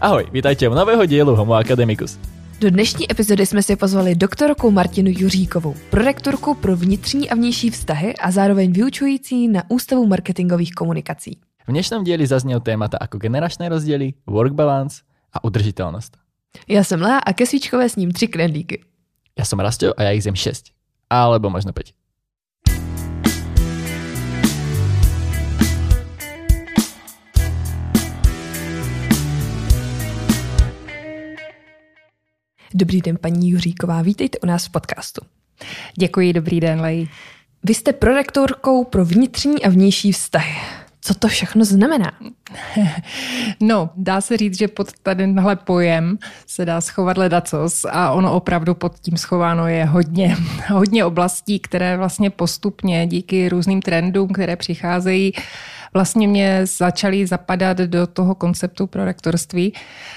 Ahoj, vítajte u nového dílu Homo Academicus. Do dnešní epizody jsme si pozvali doktorku Martinu Juříkovou, prorektorku pro vnitřní a vnější vztahy a zároveň vyučující na Ústavu marketingových komunikací. V dnešnom dieli zazněl témata ako generačné rozdiely, work balance a udržitelnost. Já jsem Lea a ke svíčkové s ním tři knedlíky. Ja som Rastio a ja ich zjem 6. Alebo možno 5. Dobrý den, paní Juříková, vítejte u nás v podcastu. Děkuji, dobrý den, Lej. Vy jste prorektorkou pro vnitřní a vnější vztahy. Co to všechno znamená? No, dá se říct, že pod tadyhle pojem se dá schovat ledacos a ono opravdu pod tím schováno je hodně, hodně oblastí, které vlastně postupně díky různým trendům, které přicházejí, vlastně mě začaly zapadat do toho konceptu pro rektorství.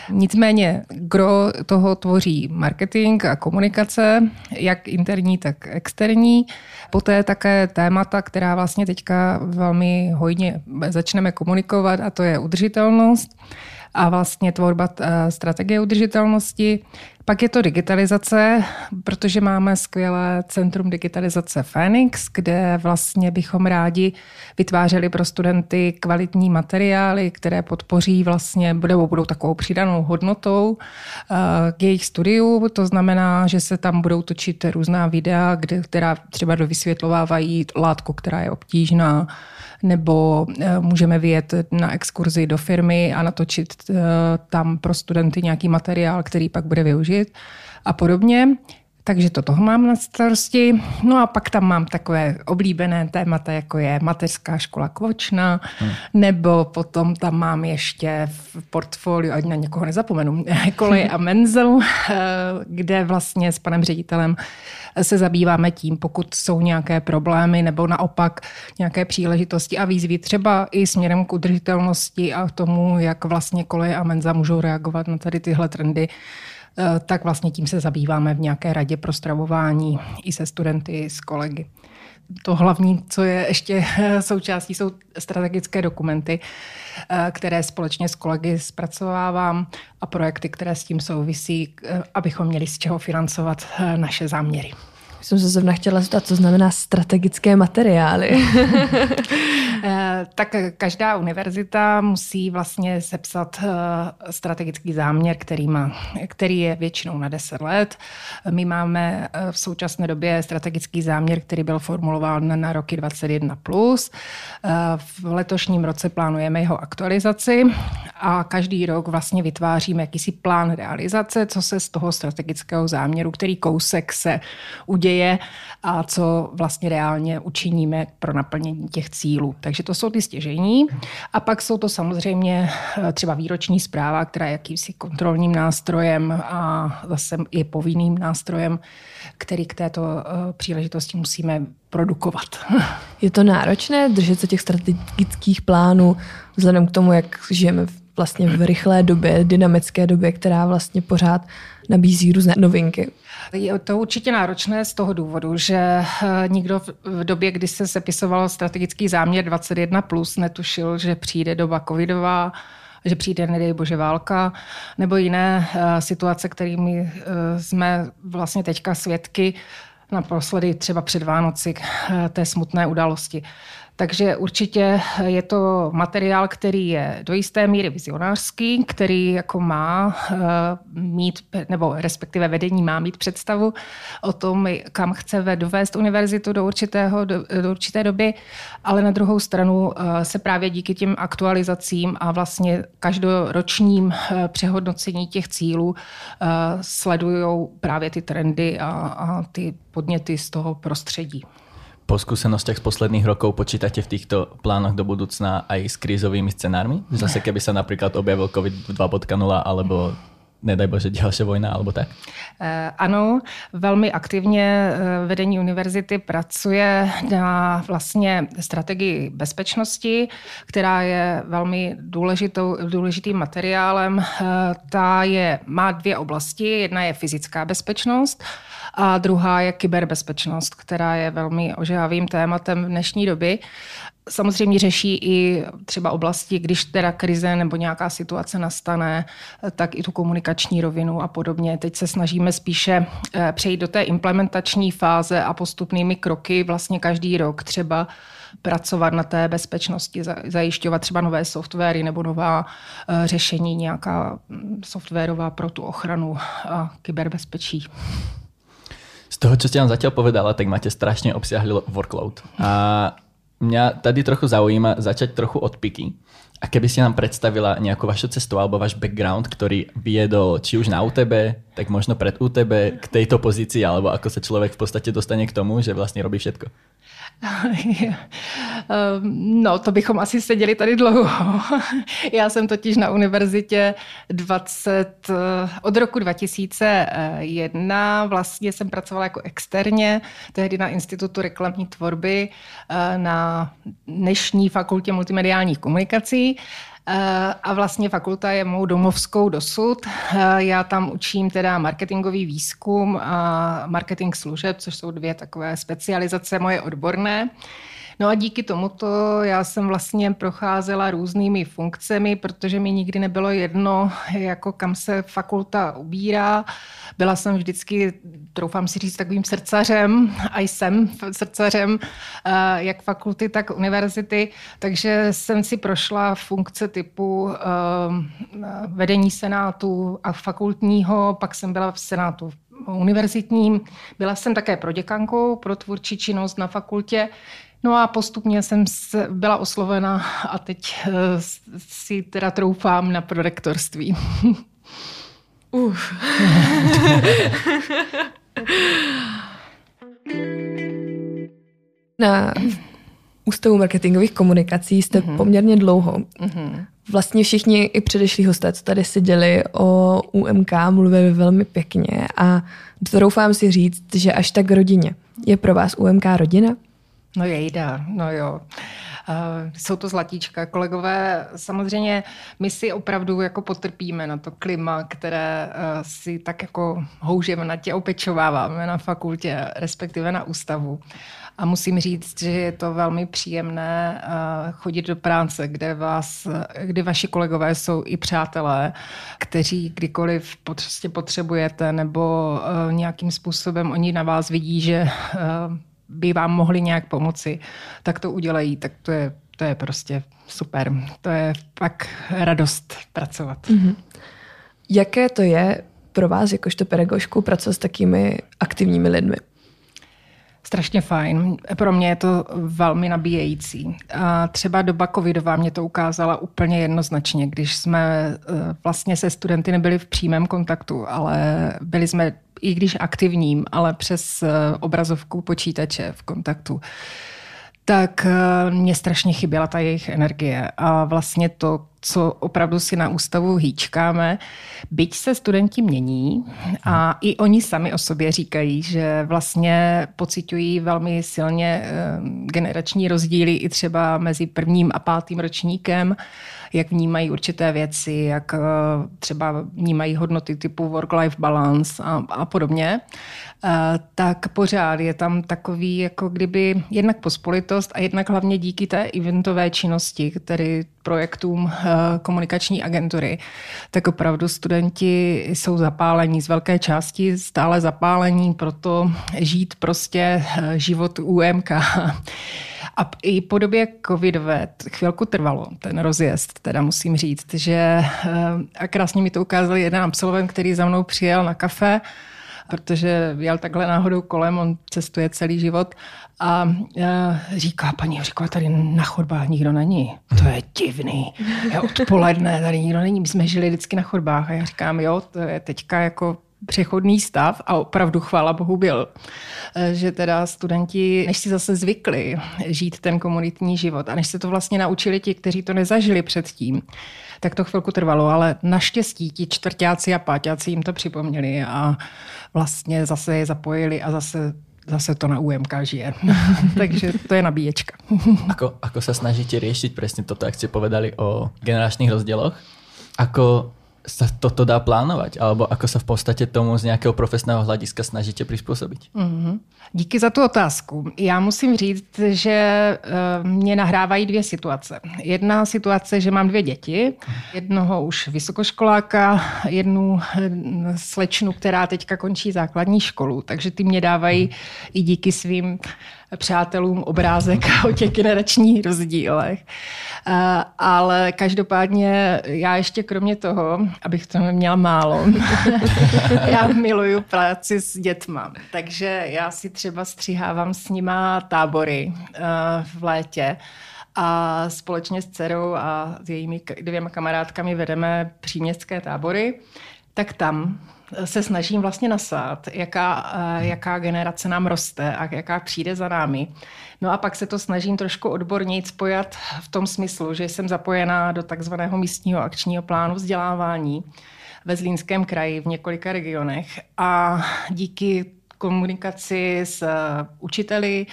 Nicméně gro toho tvoří marketing a komunikace, jak interní, tak externí. Poté také témata, která vlastně teďka velmi hojně začneme komunikovat a to je udržitelnost a vlastně tvorba eh, strategie udržitelnosti. Pak je to digitalizace, protože máme skvělé centrum digitalizace Phoenix, kde vlastně bychom rádi vytvářeli pro studenty kvalitní materiály, které podpoří vlastně, budou, budou takovou přidanou hodnotou eh, k jejich studiu. To znamená, že se tam budou točit různá videa, kde, která třeba dovysvětlovávají látku, která je obtížná, nebo eh, můžeme vyjet na exkurzi do firmy a natočit eh, tam pro studenty nějaký materiál, který pak bude využit a podobně. Takže to toho mám na starosti. No a pak tam mám takové oblíbené témata, jako je mateřská škola Kvočna, hmm. nebo potom tam mám ještě v portfoliu, ať na někoho nezapomenu, kolej a menzel, eh, kde vlastně s panem ředitelem se zabýváme tím, pokud jsou nějaké problémy nebo naopak nějaké příležitosti a výzvy, třeba i směrem k udržitelnosti a tomu, jak vlastně koleje a menza můžou reagovat na tady tyhle trendy tak vlastně tím se zabýváme v nějaké radě pro stravování i se studenty, s kolegy. To hlavní, co je ještě eh, součástí, jsou strategické dokumenty, eh, které společně s kolegy zpracovávám a projekty, které s tím souvisí, abychom měli z čeho financovat naše záměry jsem se zrovna chtěla zeptat, co znamená strategické materiály. Eh, tak každá univerzita musí vlastně sepsat eh, strategický záměr, který, má, který je většinou na 10 let. My máme eh, v současné době strategický záměr, který byl formulován na roky 21+. Plus. V letošním roce plánujeme jeho aktualizaci a každý rok vlastně vytváříme jakýsi plán realizace, co se z toho strategického záměru, který kousek se uděje a co vlastně reálně učiníme pro naplnění těch cílů. Takže to jsou ty stěžení. A pak jsou to samozřejmě eh, třeba výroční zpráva, která je jakýmsi kontrolním nástrojem a zase je povinným nástrojem, který k této eh, příležitosti musíme produkovat. Je to náročné držet se těch strategických plánů vzhledem k tomu, jak žijeme v vlastně v rychlé době, dynamické době, která vlastně pořád nabízí různé novinky. Je to určitě náročné z toho důvodu, že eh, nikdo v době, kdy se sepisoval strategický záměr 21+, plus, netušil, že přijde doba covidová, že přijde, nedej bože, válka, nebo jiné eh, situace, kterými eh, jsme vlastně teďka svědky, naposledy třeba před Vánoci té smutné události. Takže určitě je to materiál, který je do jisté míry vizionářský, který jako má eh, mít, nebo respektive vedení má mít představu o tom, kam chce dovést univerzitu do, určitého, do, do určité doby, ale na druhou stranu eh, se právě díky těm aktualizacím a vlastně každoročním eh, přehodnocení těch cílů sledují právě ty trendy a, a ty podněty z toho prostředí. Po skúsenostiach z posledných rokov počítate v týchto plánoch do budúcna aj s krízovými scenármi? Zase keby sa napríklad objavil COVID 2.0 alebo nedaj bože, ďalšia vojna alebo tak? Eh, ano, velmi aktivně eh, vedení univerzity pracuje na vlastně strategii bezpečnosti, která je velmi důležitou, důležitým materiálem. Eh, ta je, má dvě oblasti. Jedna je fyzická bezpečnost, a druhá je kyberbezpečnost, která je velmi ožehavým tématem v dnešní doby. Samozřejmě řeší i třeba oblasti, když teda krize nebo nějaká situace nastane, tak i tu komunikační rovinu a podobně. Teď se snažíme spíše eh, přejít do té implementační fáze a postupnými kroky vlastně každý rok třeba pracovat na té bezpečnosti, zajišťovat třeba nové softwary nebo nová eh, řešení, nějaká hm, softwarová pro tu ochranu a kyberbezpečí. Z toho, co jste nám zatím povedala, tak máte strašně obsiahlý workload. A mňa tady trochu zaujíma začať trochu od piky. A keby si nám predstavila nejakú vašu cestu alebo váš background, ktorý viedol či už na UTB, tak možno pred UTB k tejto pozícii, alebo ako sa človek v podstate dostane k tomu, že vlastne robí všetko. Ehm, no, to bychom asi seděli tady dlouho. Já jsem totiž na univerzitě 20, eh, od roku 2001 vlastně jsem pracovala jako externě, tehdy na Institutu reklamní tvorby eh, na dnešní fakultě multimediálních komunikací. Eh, a vlastně fakulta je mou domovskou dosud. Já tam učím teda marketingový výzkum a marketing služeb, což jsou dvě takové specializace moje odborné. No a díky tomuto já jsem vlastně procházela různými funkcemi, protože mi nikdy nebylo jedno, jako kam se fakulta ubírá. Byla jsem vždycky, troufám si říct, takovým srdcařem a jsem srdcařem eh, jak fakulty, tak univerzity, takže jsem si prošla funkce typu eh, vedení senátu a fakultního, pak jsem byla v senátu univerzitním. Byla jsem také proděkankou pro tvůrčí činnost na fakultě. No a postupně jsem byla oslovena a teď eh, si teda troufám na prorektorství. Uf. na Ústavu marketingových komunikací jste uh-huh. poměrně dlouho. Uh-huh. Vlastně všichni i předešlí hosté, co tady seděli o UMK, mluvili velmi pěkně a doufám si říct, že až tak rodině. Je pro vás UMK rodina? No jejda, no jo. Uh, jsou to zlatíčka. Kolegové, samozřejmě my si opravdu jako potrpíme na to klima, které uh, si tak jako houžeme na tě opečováváme na fakultě, respektive na ústavu. A musím říct, že je to velmi příjemné uh, chodit do práce, kde, vás, kde vaši kolegové jsou i přátelé, kteří kdykoliv potřebujete nebo nějakým způsobem oni na vás vidí, že by vám mohli nějak pomoci, tak to udělají, tak to je, to je prostě super. To je pak radost pracovat. Mm-hmm. Jaké to je pro vás, jakožto pedagožku, pracovat s takými aktivními lidmi? Strašně fajn. Pro mě je to velmi nabíjející. A třeba doba covidová mě to ukázala úplně jednoznačně, když jsme eh, vlastně se studenty nebyli v přímém kontaktu, ale byli jsme, i když aktivním, ale přes eh, obrazovku počítače v kontaktu tak eh, mě strašně chyběla ta jejich energie. A vlastně to, co opravdu si na ústavu hýčkáme, byť se studenti mění a i oni sami o sobě říkají, že vlastně pocitují velmi silně eh, generační rozdíly i třeba mezi prvním a pátým ročníkem, jak vnímají určité věci, jak eh, třeba vnímají hodnoty typu work-life balance a, a podobně. Eh, tak pořád je tam takový, jako kdyby jednak pospolitost a jednak hlavně díky té eventové činnosti, tedy projektům eh, komunikační agentury, tak opravdu studenti jsou zapálení z velké části, stále zapálení, proto žít prostě život UMK. A i po době covidové chvilku trvalo ten rozjezd, teda musím říct, že a krásně mi to ukázal jeden absolvent, který za mnou přijel na kafe protože jel takhle náhodou kolem, on cestuje celý život a říká, paní říká, tady na chodbách nikdo není. To je divný. Je odpoledne, tady nikdo není. My jsme žili vždycky na chodbách a já říkám, jo, to je teďka jako přechodný stav a opravdu chvála Bohu byl, že teda studenti, než si zase zvykli žít ten komunitní život a než se to vlastně naučili ti, kteří to nezažili předtím, tak to chvilku trvalo, ale naštěstí ti čtvrtáci a páťáci jim to připomněli a vlastně zase je zapojili a zase zase to na UMK žije. Takže to je nabíječka. ako, ako sa snažíte riešiť presne toto, ak ste povedali o generačných rozdieloch? Ako sa toto dá plánovať? Alebo ako sa v podstatě tomu z nějakého profesného hlediska snažíte přizpůsobit? Mm-hmm. Díky za tu otázku. Já musím říct, že uh, mě nahrávají dvě situace. Jedna situace, že mám dvě děti, jednoho už vysokoškoláka, jednu eh, slečnu, která teďka končí základní školu, takže ty mě dávají i díky svým přátelům obrázek o těch generačních rozdílech. Eh, ale každopádně já ještě kromě toho, abych to měla málo, já miluju práci s dětma. Takže já si třeba stříhávám s nima tábory eh, v létě a společně s dcerou a s jejími dvěma kamarádkami vedeme příměstské tábory, tak tam se snažím vlastně nasát, jaká, eh, jaká generace nám roste a jaká přijde za námi. No a pak se to snažím trošku odborněji spojat v tom smyslu, že jsem zapojená do takzvaného místního akčního plánu vzdělávání ve Zlínském kraji v několika regionech a díky komunikaci s učiteli,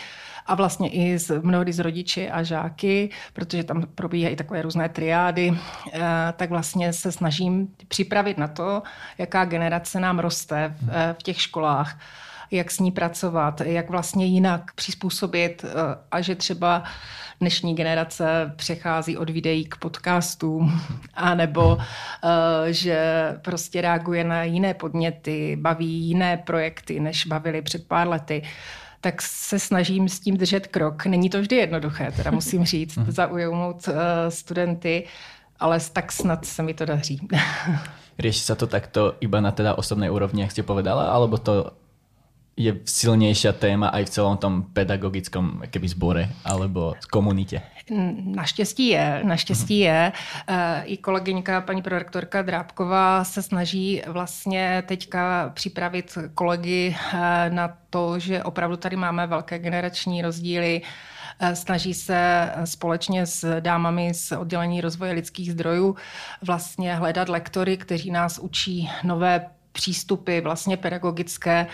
a vlastně i s, mnohdy s rodiči a žáky, protože tam probíhají takové různé triády, eh, tak vlastně se snažím připravit na to, jaká generace nám roste v, eh, v těch školách jak s ní pracovat, jak vlastně jinak přizpůsobit eh, a že třeba dnešní generace přechází od videí k podcastům, anebo že prostě reaguje na jiné podněty, baví jiné projekty, než bavili před pár lety tak se snažím s tím držet krok. Není to vždy jednoduché, teda musím říct, mhm. zaujmout uh, studenty, ale tak snad se mi to daří. Rieši sa to takto iba na teda osobnej úrovni, jak ste povedala, alebo to je silnější téma aj v celom tom pedagogickom keby zbore alebo komunitě? Naštěstí je, naštěstí je. Eh, I kolegyňka, paní prorektorka Drábková se snaží vlastně teďka připravit kolegy eh, na to, že opravdu tady máme velké generační rozdíly, eh, snaží se společně s dámami z oddělení rozvoje lidských zdrojů vlastně hledat lektory, kteří nás učí nové přístupy vlastně pedagogické.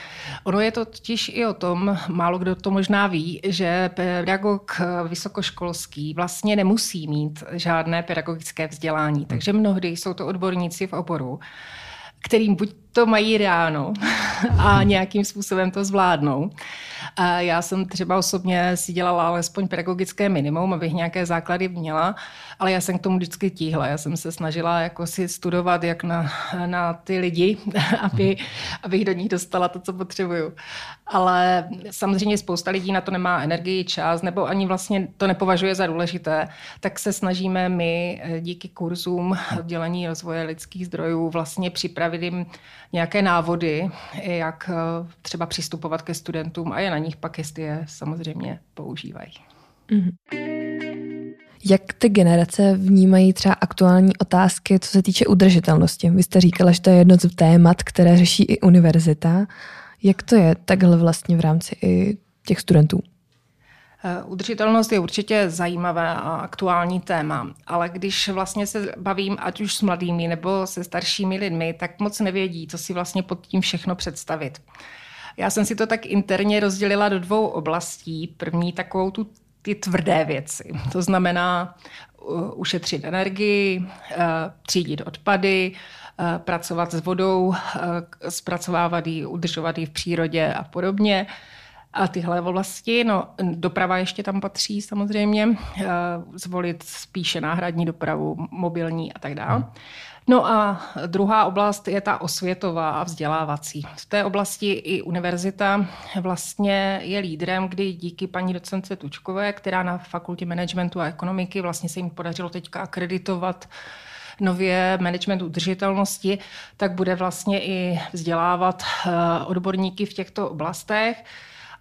Ono je to totiž i o tom, málo kdo to možná ví, že pedagog vysokoškolský vlastně nemusí mít žádné pedagogické vzdělání, takže mnohdy jsou to odborníci v oboru, kterým buď to mají ráno a nějakým způsobem to zvládnou. A já jsem třeba osobně si dělala alespoň pedagogické minimum, abych nějaké základy měla, ale já jsem k tomu vždycky tíhla. Já jsem se snažila jako si studovat jak na, na ty lidi, aby, abych do nich dostala to, co potřebuju. Ale samozřejmě spousta lidí na to nemá energii, čas, nebo ani vlastně to nepovažuje za důležité, tak se snažíme my díky kurzům oddělení rozvoje lidských zdrojů vlastně připravit jim nějaké návody, jak eh, třeba přistupovat ke studentům a je na nich pak, jestli je samozřejmě používají. Mm-hmm. Jak ty generace vnímají třeba aktuální otázky, co se týče udržitelnosti? Vy jste říkala, že to je jedno z témat, které řeší i univerzita. Jak to je takhle vlastně v rámci i těch studentů? Eh, udržitelnost je určitě zajímavé a aktuální téma, ale když vlastně se bavím ať už s mladými nebo se staršími lidmi, tak moc nevědí, co si vlastně pod tím všechno představit. Já jsem si to tak interně rozdělila do dvou oblastí. První takovou tu ty tvrdé věci. To znamená ušetřit energii, uh, třídit odpady, uh, pracovat s vodou, zpracovávat ji, udržovat ji v přírodě a podobně. A tyhle oblasti, no doprava ještě tam patří samozřejmě, zvolit spíše náhradní dopravu, mobilní a tak dále. No a druhá oblast je ta osvětová a vzdělávací. V té oblasti i univerzita vlastně je lídrem, kdy díky paní docence Tučkové, která na fakultě managementu a ekonomiky vlastně se jim podařilo teďka akreditovat nově management udržitelnosti, tak bude vlastně i vzdělávat eh, odborníky v těchto oblastech.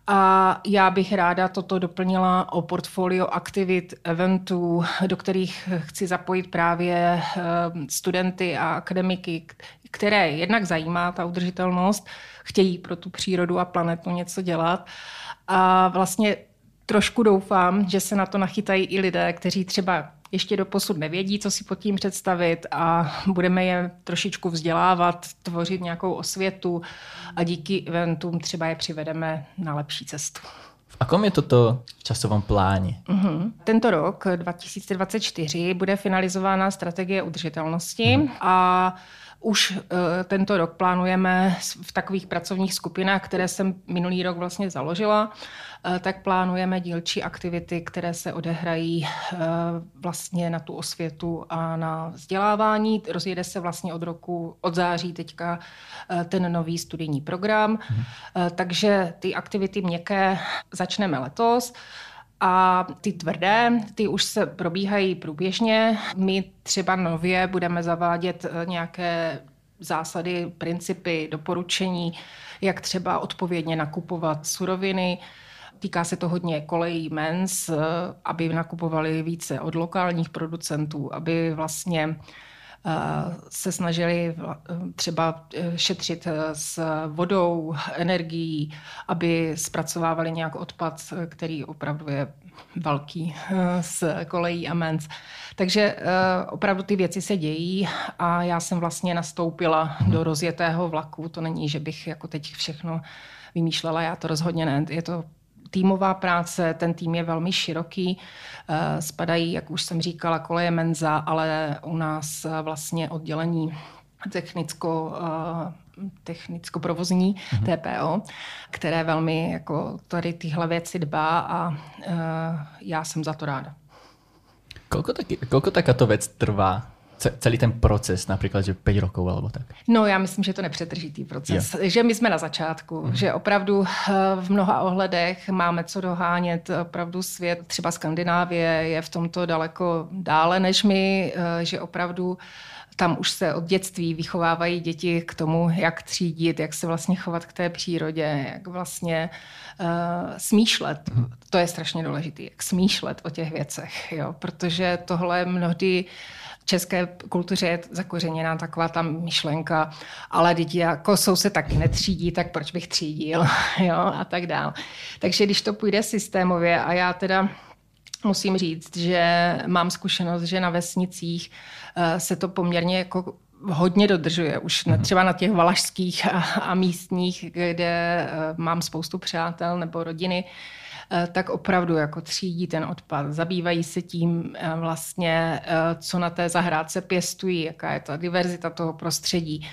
A já bych ráda toto doplnila o portfolio aktivit, eventů, do kterých chci zapojit právě eh, studenty a akademiky, které jednak zajímá ta udržitelnost, chtějí pro tu přírodu a planetu něco dělat. A vlastně trošku doufám, že se na to nachytají i lidé, kteří třeba ještě do posud nevědí, co si pod tím představit a budeme je trošičku vzdělávat, tvořit nějakou osvětu a díky eventům třeba je přivedeme na lepší cestu. V akom je toto v časovom pláně? Uh-huh. Tento rok 2024 bude finalizována strategie udržitelnosti uh-huh. a už uh, tento rok plánujeme v takových pracovních skupinách, které jsem minulý rok vlastně založila, uh, tak plánujeme dílčí aktivity, které se odehrají uh, vlastně na tu osvětu a na vzdělávání. Rozjede se vlastně od roku, od září teďka ten nový studijní program, hmm. takže ty aktivity měkké začneme letos. A ty tvrdé, ty už se probíhají průběžně. My třeba nově budeme zavádět eh, nějaké zásady, principy, doporučení, jak třeba odpovědně nakupovat suroviny. Týká se to hodně kolejí mens, eh, aby nakupovali více od lokálních producentů, aby vlastně se snažili třeba e, šetřit s vodou, energií, aby zpracovávali nějak odpad, který opravdu je velký z kolejí a mens. Takže opravdu ty věci se dějí a já jsem vlastně nastoupila do rozjetého vlaku. To není, že bych jako teď všechno vymýšlela, já to rozhodně ne. Je to týmová práce, ten tým je velmi široký. Eh, spadají, jak už jsem říkala, koleje menza, ale u nás eh, vlastně oddělení technicko, eh, technicko-provozní mm-hmm. TPO, které velmi jako tady tyhle věci dbá a já jsem za to ráda. Kolko, taky, kolko takáto věc trvá? Celý ten proces, například, že 5 rokov alebo tak? No, já myslím, že to nepřetržitý proces. Je. Že my jsme na začátku, mm. že opravdu eh, v mnoha ohledech máme co dohánět. Opravdu svět, třeba Skandinávie, je v tomto daleko dále než my, eh, že opravdu tam už se od dětství vychovávají děti k tomu, jak třídit, jak se vlastně chovat k té přírodě, jak vlastně uh, smýšlet. Mm. To je strašně důležité, jak smýšlet o těch věcech, jo? protože tohle mnohdy uh, české kultuře je zakořeněná taková ta myšlenka, ale děti jako jsou se taky netřídí, tak proč bych třídil, jo, a tak dál. Takže když to půjde systémově a já teda musím říct, že mám zkušenost, že na vesnicích eh, se to poměrně jako hodně dodržuje. Už mhm. třeba na těch valašských a, a místních, kde eh, mám spoustu přátel nebo rodiny, tak opravdu jako třídí ten odpad. Zabývají se tím eh, vlastně, eh, co na té zahrádce pěstují, jaká je ta diverzita toho prostředí.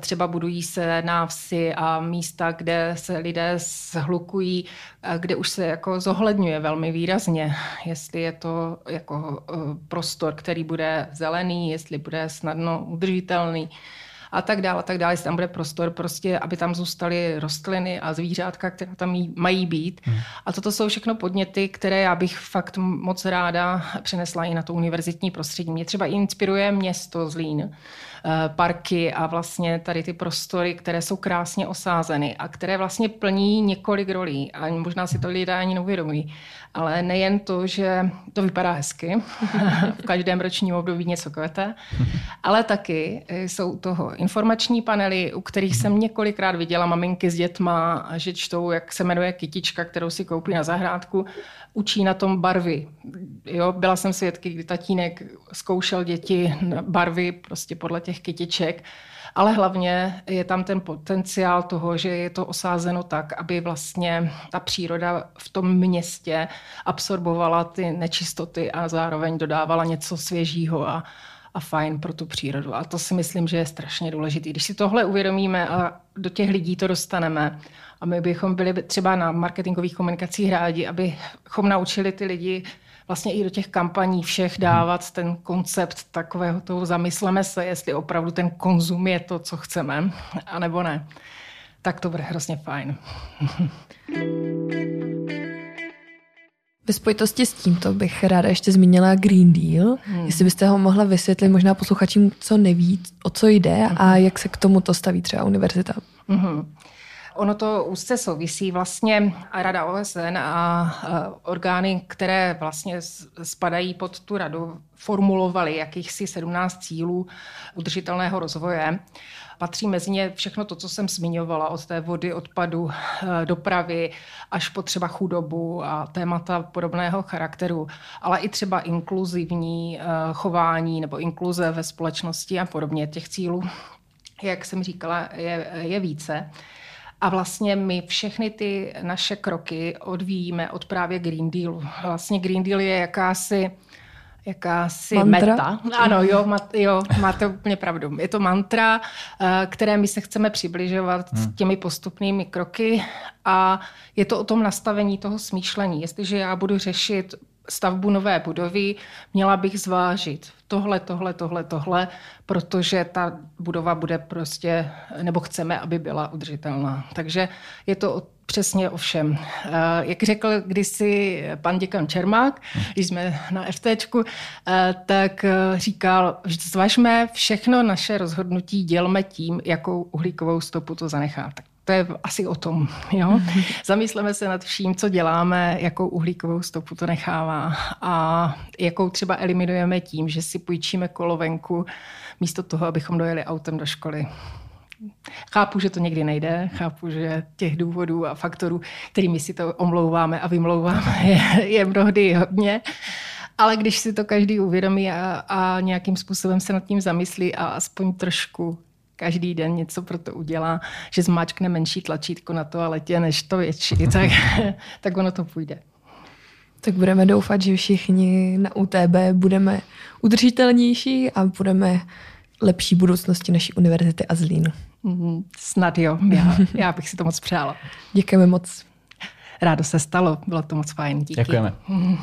Třeba budují se návsi a místa, kde se lidé zhlukují, kde už se jako zohledňuje velmi výrazně, jestli je to jako prostor, který bude zelený, jestli bude snadno udržitelný a tak dále, a tak dále, jestli tam bude prostor, prostě, aby tam zůstaly rostliny a zvířátka, které tam mají být. Hmm. A toto jsou všechno podněty, které já bych fakt moc ráda přenesla i na to univerzitní prostředí. Mě třeba inspiruje město Zlín, eh, parky a vlastně tady ty prostory, které jsou krásně osázeny a které vlastně plní několik rolí a možná si to lidé ani neuvědomují. Ale nejen to, že to vypadá hezky, v každém ročním období něco kvete, ale taky jsou toho informační panely, u kterých jsem několikrát viděla maminky s dětma, že čtou, jak se jmenuje kytička, kterou si koupí na zahrádku, učí na tom barvy. Jo, byla jsem svědky, kdy tatínek zkoušel děti barvy prostě podle těch kytiček ale hlavně je tam ten potenciál toho, že je to osázeno tak, aby vlastně ta příroda v tom městě absorbovala ty nečistoty a zároveň dodávala něco svěžího a, a fajn pro tu přírodu. A to si myslím, že je strašně důležité. Když si tohle uvědomíme a do těch lidí to dostaneme, a my bychom byli třeba na marketingových komunikacích rádi, abychom naučili ty lidi vlastně i do těch kampaní všech dávat ten koncept takového toho zamysleme se, jestli opravdu ten konzum je to, co chceme, anebo ne. Tak to bude hrozně fajn. Ve spojitosti s tímto bych ráda ještě zmínila Green Deal. Hmm. Jestli byste ho mohla vysvětlit možná posluchačům, co neví, o co jde hmm. a jak se k tomuto staví třeba univerzita. Hmm. Ono to úzce souvisí vlastně Rada OSN a orgány, které vlastně spadají pod tu radu, formulovaly jakýchsi 17 cílů udržitelného rozvoje. Patří mezi ně všechno to, co jsem zmiňovala, od té vody, odpadu, eh, dopravy, až po třeba chudobu a témata podobného charakteru, ale i třeba inkluzivní eh, chování nebo inkluze ve společnosti a podobně. Těch cílů, jak jsem říkala, je, je více. A vlastně my všechny ty naše kroky odvíjíme od právě Green Dealu. Vlastně Green Deal je jakási jakási mantra? meta. Ano, jo, mat, jo, máte úplně pravdu. Je to mantra, eh, které my se chceme přibližovat hmm. těmi postupnými kroky a je to o tom nastavení toho smýšlení. Jestliže já budu řešit stavbu nové budovy, měla bych zvážit tohle, tohle, tohle, tohle, protože ta budova bude prostě, nebo chceme, aby byla udržitelná. Takže je to přesně o všem. Eh, jak řekl kdysi pan děkan Čermák, když jsme na FTčku, eh, tak eh, říkal, že zvažme všechno naše rozhodnutí, dělme tím, jakou uhlíkovou stopu to zanechá. To je asi o tom. Jo? Zamysleme se nad vším, co děláme, jakou uhlíkovou stopu to nechává a jakou třeba eliminujeme tím, že si půjčíme kolovenku místo toho, abychom dojeli autem do školy. Chápu, že to někdy nejde, chápu, že těch důvodů a faktorů, kterými si to omlouváme a vymlouváme, je, je mnohdy hodně. Ale když si to každý uvědomí a, a nějakým způsobem se nad tím zamyslí a aspoň trošku každý den něco pro to udělá, že zmáčkne menší tlačítko na toaletě než to větší, tak, tak ono to půjde. Tak budeme doufat, že všichni na UTB budeme udržitelnější a budeme lepší budoucnosti naší univerzity a Zlínu. Mm, snad jo, já, já bych si to moc přála. Děkujeme moc. Rádo se stalo, bylo to moc fajn. Díky. Děkujeme. Mm.